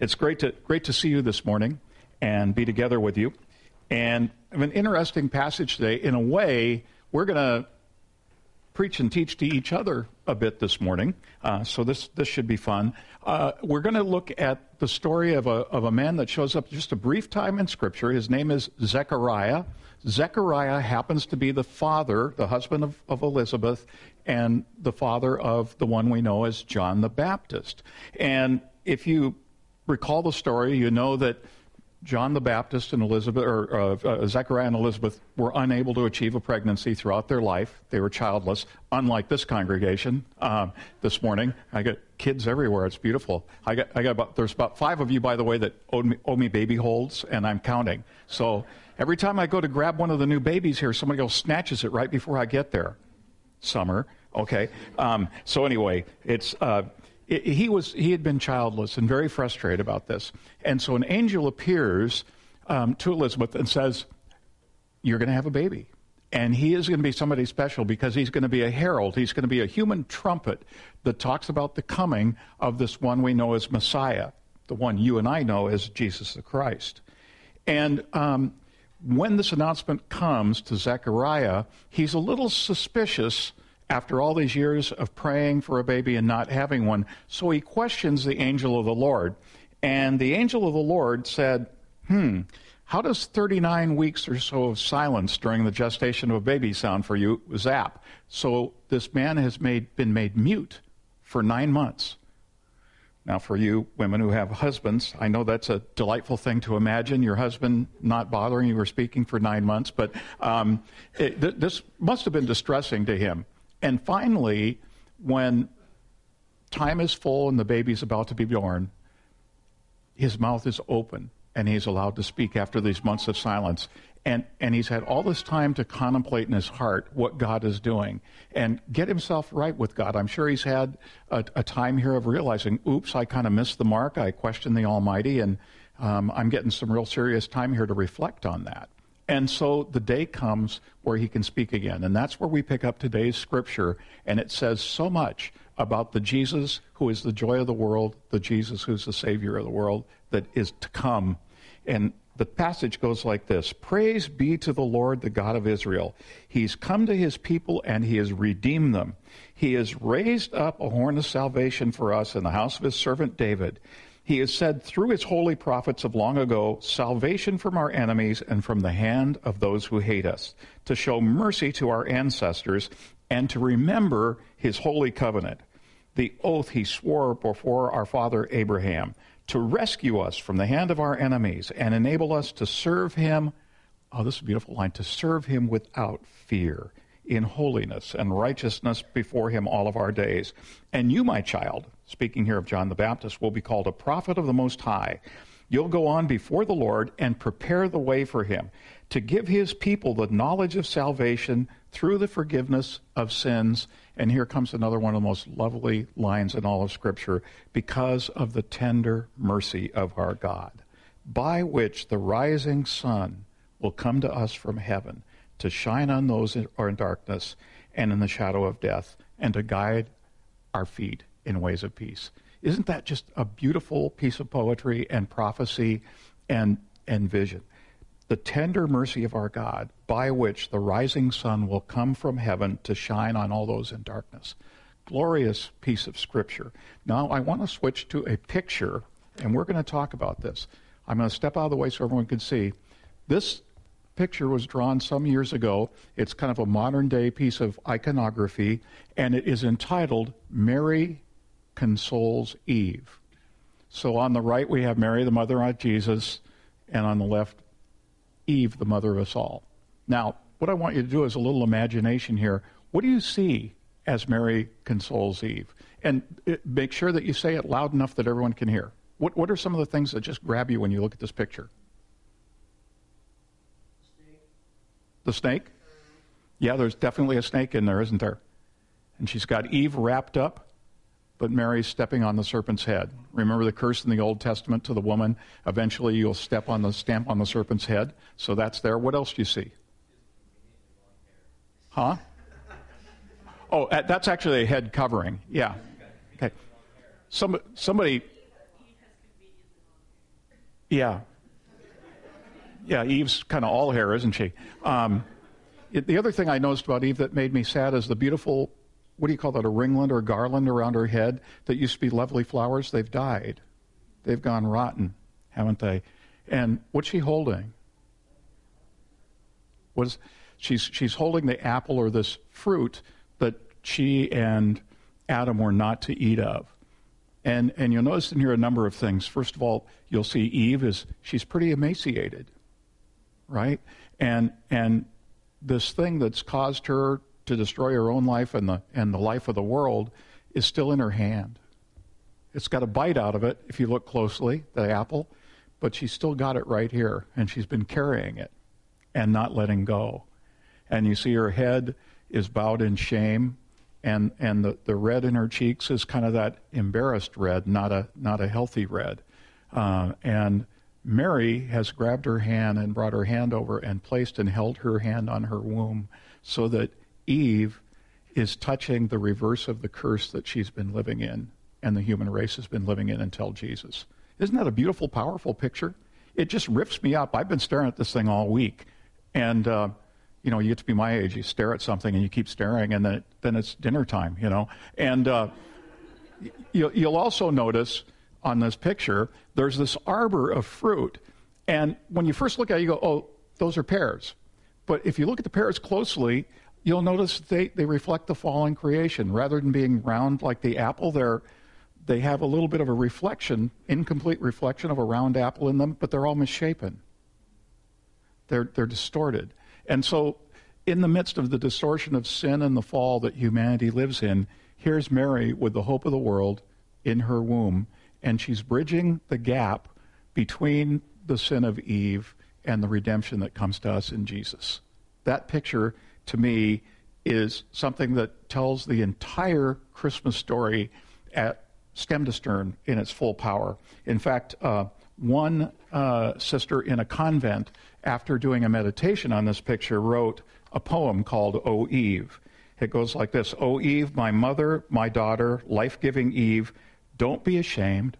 It's great to great to see you this morning and be together with you. And an interesting passage today. In a way, we're going to preach and teach to each other a bit this morning. Uh, so this this should be fun. Uh, we're going to look at the story of a of a man that shows up just a brief time in Scripture. His name is Zechariah. Zechariah happens to be the father, the husband of, of Elizabeth, and the father of the one we know as John the Baptist. And if you recall the story, you know that John the Baptist and Elizabeth, or uh, uh, Zechariah and Elizabeth, were unable to achieve a pregnancy throughout their life. They were childless, unlike this congregation um, this morning. I got kids everywhere. It's beautiful. I got, I got about, there's about five of you, by the way, that owe me, owe me baby holds, and I'm counting. So every time I go to grab one of the new babies here, somebody else snatches it right before I get there. Summer, okay. Um, so anyway, it's. Uh, he was he had been childless and very frustrated about this. And so an angel appears um, to elizabeth and says you're going to have a baby. And he is going to be somebody special because he's going to be a herald. He's going to be a human trumpet that talks about the coming of this one we know as messiah the one you and i know as jesus the christ. And um, when this announcement comes to zechariah he's a little suspicious after all these years of praying for a baby and not having one. So he questions the angel of the Lord. And the angel of the Lord said, Hmm, how does 39 weeks or so of silence during the gestation of a baby sound for you? Zap. So this man has made, been made mute for nine months. Now, for you women who have husbands, I know that's a delightful thing to imagine your husband not bothering you or speaking for nine months, but um, it, th- this must have been distressing to him. And finally, when time is full and the baby's about to be born, his mouth is open and he's allowed to speak after these months of silence. And, and he's had all this time to contemplate in his heart what God is doing and get himself right with God. I'm sure he's had a, a time here of realizing, oops, I kind of missed the mark. I questioned the Almighty, and um, I'm getting some real serious time here to reflect on that. And so the day comes where he can speak again. And that's where we pick up today's scripture. And it says so much about the Jesus who is the joy of the world, the Jesus who's the Savior of the world that is to come. And the passage goes like this Praise be to the Lord, the God of Israel. He's come to his people and he has redeemed them. He has raised up a horn of salvation for us in the house of his servant David. He has said through his holy prophets of long ago, salvation from our enemies and from the hand of those who hate us, to show mercy to our ancestors and to remember his holy covenant, the oath he swore before our father Abraham, to rescue us from the hand of our enemies and enable us to serve him. Oh, this is a beautiful line to serve him without fear in holiness and righteousness before him all of our days. And you, my child, speaking here of John the Baptist, will be called a prophet of the Most High. You'll go on before the Lord and prepare the way for him to give his people the knowledge of salvation through the forgiveness of sins. And here comes another one of the most lovely lines in all of Scripture because of the tender mercy of our God, by which the rising sun will come to us from heaven to shine on those who are in darkness and in the shadow of death, and to guide our feet in ways of peace. Isn't that just a beautiful piece of poetry and prophecy and, and vision? The tender mercy of our God, by which the rising sun will come from heaven to shine on all those in darkness. Glorious piece of scripture. Now, I want to switch to a picture, and we're going to talk about this. I'm going to step out of the way so everyone can see. This picture was drawn some years ago. It's kind of a modern day piece of iconography, and it is entitled Mary Consoles Eve. So on the right, we have Mary, the mother of Jesus, and on the left, Eve, the mother of us all. Now, what I want you to do is a little imagination here. What do you see as Mary consoles Eve? And it, make sure that you say it loud enough that everyone can hear. What, what are some of the things that just grab you when you look at this picture? The snake? Yeah, there's definitely a snake in there, isn't there? And she's got Eve wrapped up, but Mary's stepping on the serpent's head. Remember the curse in the Old Testament to the woman? Eventually you'll step on the stamp on the serpent's head. So that's there. What else do you see? Huh? Oh, uh, that's actually a head covering. Yeah. Okay. Some, somebody Yeah. Yeah, Eve's kind of all hair, isn't she? Um, it, the other thing I noticed about Eve that made me sad is the beautiful, what do you call that, a ringlet or garland around her head that used to be lovely flowers. They've died. They've gone rotten, haven't they? And what's she holding? Was she's she's holding the apple or this fruit that she and Adam were not to eat of. And and you'll notice in here a number of things. First of all, you'll see Eve is she's pretty emaciated. Right? And and this thing that's caused her to destroy her own life and the and the life of the world is still in her hand. It's got a bite out of it if you look closely, the apple, but she's still got it right here, and she's been carrying it and not letting go. And you see her head is bowed in shame, and, and the, the red in her cheeks is kind of that embarrassed red, not a, not a healthy red. Uh, and Mary has grabbed her hand and brought her hand over and placed and held her hand on her womb so that Eve is touching the reverse of the curse that she's been living in and the human race has been living in until Jesus. Isn't that a beautiful, powerful picture? It just rips me up. I've been staring at this thing all week. And, uh, you know, you get to be my age, you stare at something and you keep staring, and then, it, then it's dinner time, you know. And uh, you, you'll also notice on this picture, there's this arbor of fruit. And when you first look at it, you go, oh, those are pears. But if you look at the pears closely, you'll notice they, they reflect the fallen creation. Rather than being round like the apple, they're, they have a little bit of a reflection, incomplete reflection of a round apple in them, but they're all misshapen. They're, they're distorted. And so, in the midst of the distortion of sin and the fall that humanity lives in, here's Mary with the hope of the world in her womb and she's bridging the gap between the sin of Eve and the redemption that comes to us in Jesus. That picture, to me, is something that tells the entire Christmas story at stem to stern in its full power. In fact, uh, one uh, sister in a convent, after doing a meditation on this picture, wrote a poem called O Eve. It goes like this O Eve, my mother, my daughter, life giving Eve, don't be ashamed.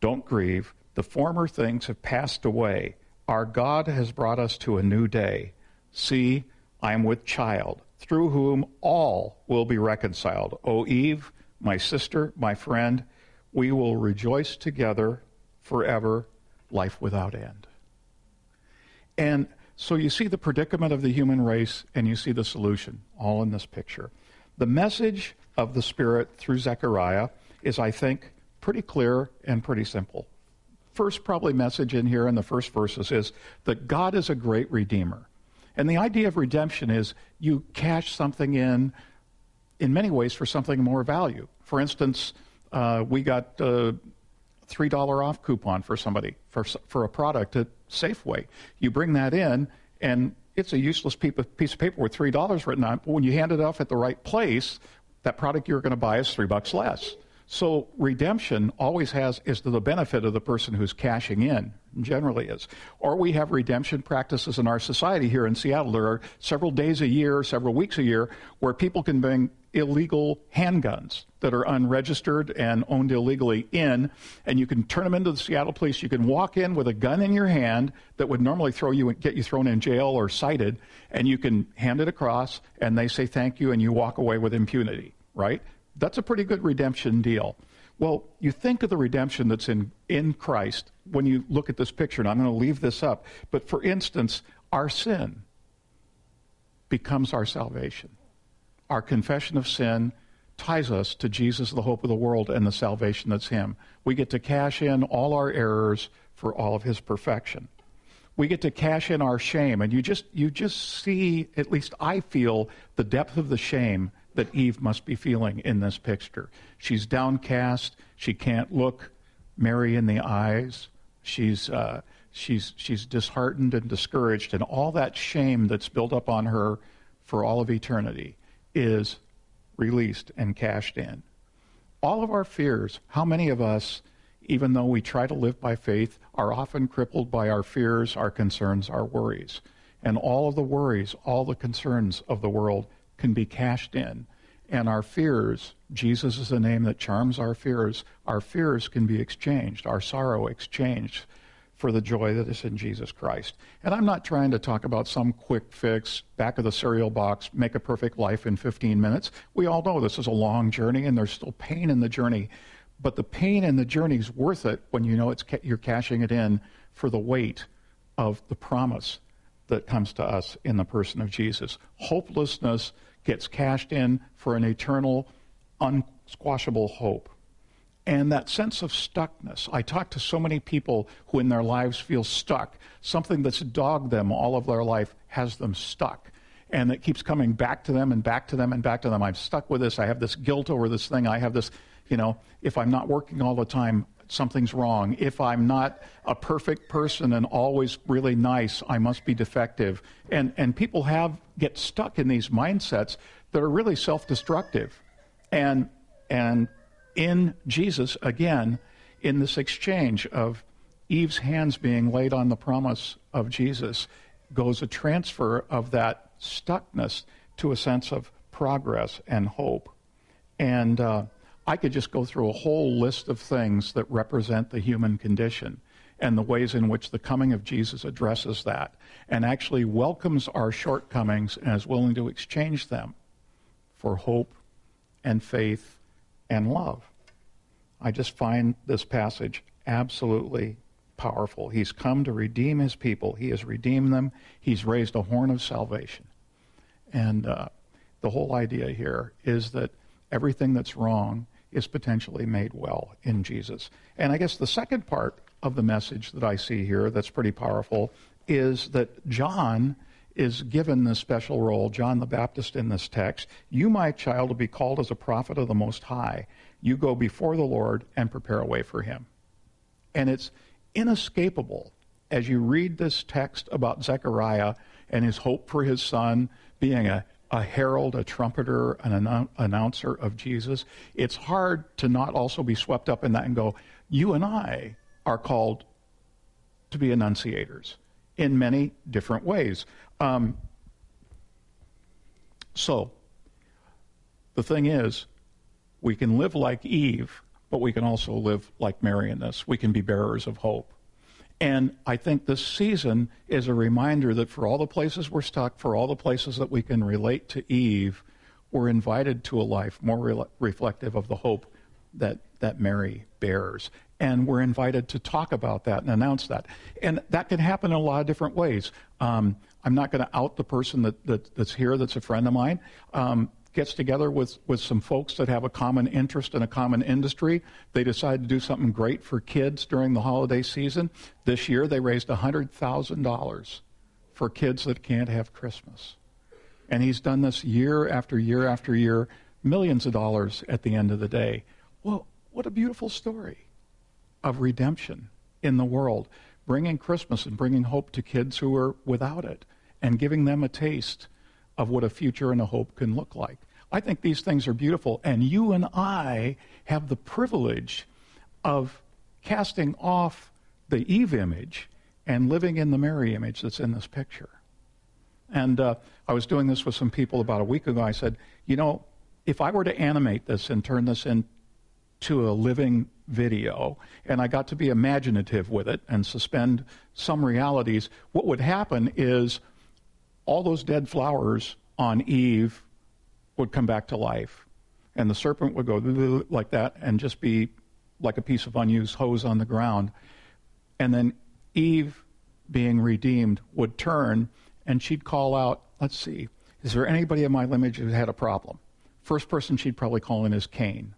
Don't grieve. The former things have passed away. Our God has brought us to a new day. See, I am with child, through whom all will be reconciled. O Eve, my sister, my friend, we will rejoice together forever, life without end. And so you see the predicament of the human race and you see the solution all in this picture. The message of the Spirit through Zechariah is, I think, pretty clear and pretty simple. First, probably message in here in the first verses is that God is a great redeemer. And the idea of redemption is you cash something in, in many ways, for something more value. For instance, uh, we got a $3 off coupon for somebody for, for a product at Safeway. You bring that in, and it's a useless piece of paper with $3 written on it. But when you hand it off at the right place, that product you're going to buy is three bucks less. So redemption always has is to the benefit of the person who's cashing in, generally is. Or we have redemption practices in our society here in Seattle. There are several days a year, several weeks a year, where people can bring illegal handguns that are unregistered and owned illegally in, and you can turn them into the Seattle police. You can walk in with a gun in your hand that would normally throw you get you thrown in jail or cited, and you can hand it across, and they say thank you, and you walk away with impunity. Right? That's a pretty good redemption deal. Well, you think of the redemption that's in, in Christ when you look at this picture, and I'm going to leave this up. But for instance, our sin becomes our salvation. Our confession of sin ties us to Jesus, the hope of the world, and the salvation that's Him. We get to cash in all our errors for all of His perfection. We get to cash in our shame, and you just you just see, at least I feel, the depth of the shame that Eve must be feeling in this picture. She's downcast. She can't look Mary in the eyes. She's, uh, she's, she's disheartened and discouraged, and all that shame that's built up on her for all of eternity is released and cashed in. All of our fears, how many of us, even though we try to live by faith, are often crippled by our fears, our concerns, our worries. And all of the worries, all the concerns of the world can be cashed in. And our fears, Jesus is the name that charms our fears, our fears can be exchanged, our sorrow exchanged for the joy that is in Jesus Christ. And I'm not trying to talk about some quick fix, back of the cereal box, make a perfect life in 15 minutes. We all know this is a long journey and there's still pain in the journey. But the pain in the journey is worth it when you know it's you're cashing it in for the weight of the promise that comes to us in the person of Jesus. Hopelessness gets cashed in for an eternal, unsquashable hope. And that sense of stuckness. I talk to so many people who in their lives feel stuck. Something that's dogged them all of their life has them stuck. And it keeps coming back to them and back to them and back to them. I'm stuck with this. I have this guilt over this thing. I have this, you know, if I'm not working all the time, something's wrong. If I'm not a perfect person and always really nice, I must be defective. And, and people have get stuck in these mindsets that are really self-destructive. And, and in Jesus, again, in this exchange of Eve's hands being laid on the promise of Jesus, goes a transfer of that stuckness to a sense of progress and hope. And uh, I could just go through a whole list of things that represent the human condition and the ways in which the coming of Jesus addresses that and actually welcomes our shortcomings and is willing to exchange them for hope and faith and love. I just find this passage absolutely powerful. He's come to redeem his people, he has redeemed them, he's raised a horn of salvation. And uh, the whole idea here is that everything that's wrong is potentially made well in Jesus. And I guess the second part of the message that I see here that's pretty powerful is that John is given this special role, John the Baptist in this text. You, my child, will be called as a prophet of the Most High. You go before the Lord and prepare a way for him. And it's inescapable as you read this text about Zechariah and his hope for his son being a a herald, a trumpeter, an announcer of Jesus, it's hard to not also be swept up in that and go, you and I are called to be annunciators in many different ways. Um, so, the thing is, we can live like Eve, but we can also live like Mary in this. We can be bearers of hope. And I think this season is a reminder that for all the places we're stuck, for all the places that we can relate to Eve, we're invited to a life more re- reflective of the hope that, that Mary bears. And we're invited to talk about that and announce that. And that can happen in a lot of different ways. Um, I'm not going to out the person that, that, that's here that's a friend of mine. Um, gets together with, with some folks that have a common interest in a common industry. They decide to do something great for kids during the holiday season. This year they raised $100,000 for kids that can't have Christmas. And he's done this year after year after year, millions of dollars at the end of the day. Well, what a beautiful story of redemption in the world, bringing Christmas and bringing hope to kids who are without it and giving them a taste of what a future and a hope can look like. I think these things are beautiful, and you and I have the privilege of casting off the Eve image and living in the Mary image that's in this picture. And uh, I was doing this with some people about a week ago. I said, you know, if I were to animate this and turn this into a living video, and I got to be imaginative with it and suspend some realities, what would happen is all those dead flowers on Eve would come back to life. And the serpent would go like that and just be like a piece of unused hose on the ground. And then Eve, being redeemed, would turn and she'd call out, Let's see, is there anybody in my lineage who had a problem? First person she'd probably call in is Cain.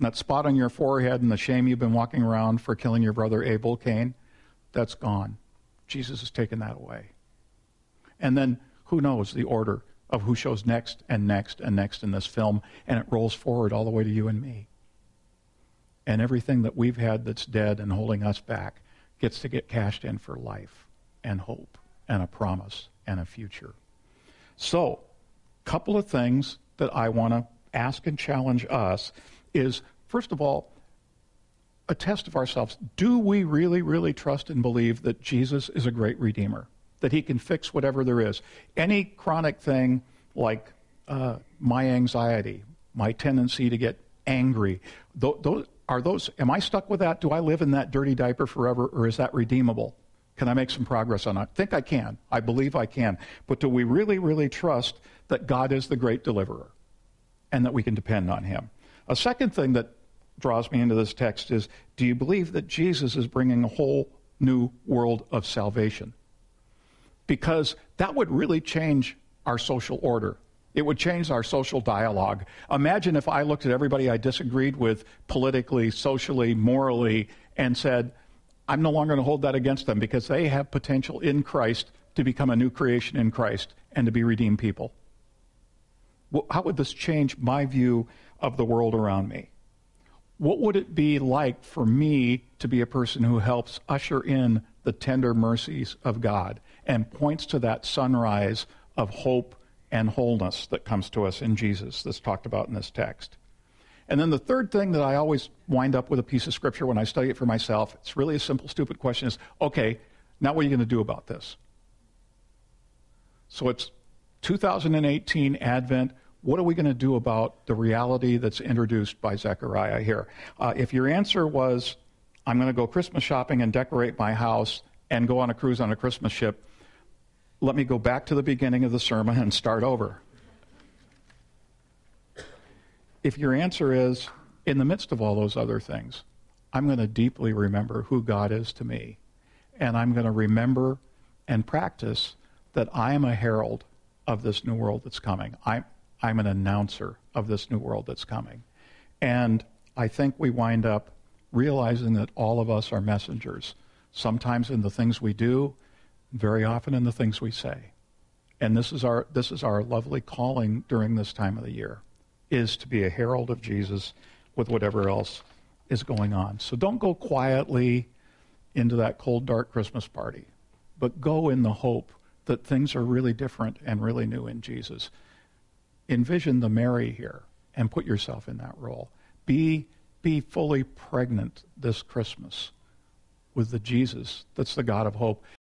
That spot on your forehead and the shame you've been walking around for killing your brother Abel, Cain, that's gone. Jesus has taken that away. And then who knows the order of who shows next and next and next in this film, and it rolls forward all the way to you and me. And everything that we've had that's dead and holding us back gets to get cashed in for life and hope and a promise and a future. So, couple of things that I want to ask and challenge us is first of all, a test of ourselves. Do we really, really trust and believe that Jesus is a great Redeemer? That he can fix whatever there is. Any chronic thing like uh, my anxiety, my tendency to get angry, th- th- are those, am I stuck with that? Do I live in that dirty diaper forever, or is that redeemable? Can I make some progress on it? I think I can. I believe I can. But do we really, really trust that God is the great deliverer and that we can depend on him? A second thing that draws me into this text is do you believe that Jesus is bringing a whole new world of salvation? Because that would really change our social order. It would change our social dialogue. Imagine if I looked at everybody I disagreed with politically, socially, morally, and said, I'm no longer going to hold that against them because they have potential in Christ to become a new creation in Christ and to be redeemed people. How would this change my view of the world around me? What would it be like for me to be a person who helps usher in the tender mercies of God and points to that sunrise of hope and wholeness that comes to us in Jesus that's talked about in this text? And then the third thing that I always wind up with a piece of scripture when I study it for myself, it's really a simple, stupid question is okay, now what are you going to do about this? So it's 2018 Advent. What are we going to do about the reality that's introduced by Zechariah here? Uh, if your answer was, I'm going to go Christmas shopping and decorate my house and go on a cruise on a Christmas ship, let me go back to the beginning of the sermon and start over. If your answer is, in the midst of all those other things, I'm going to deeply remember who God is to me. And I'm going to remember and practice that I am a herald of this new world that's coming. I'm, I'm an announcer of this new world that's coming. And I think we wind up realizing that all of us are messengers, sometimes in the things we do, very often in the things we say. And this is our, this is our lovely calling during this time of the year is to be a herald of Jesus with whatever else is going on. So don't go quietly into that cold, dark Christmas party, but go in the hope that things are really different and really new in Jesus. Envision the Mary here and put yourself in that role. Be, be fully pregnant this Christmas with the Jesus that's the God of hope.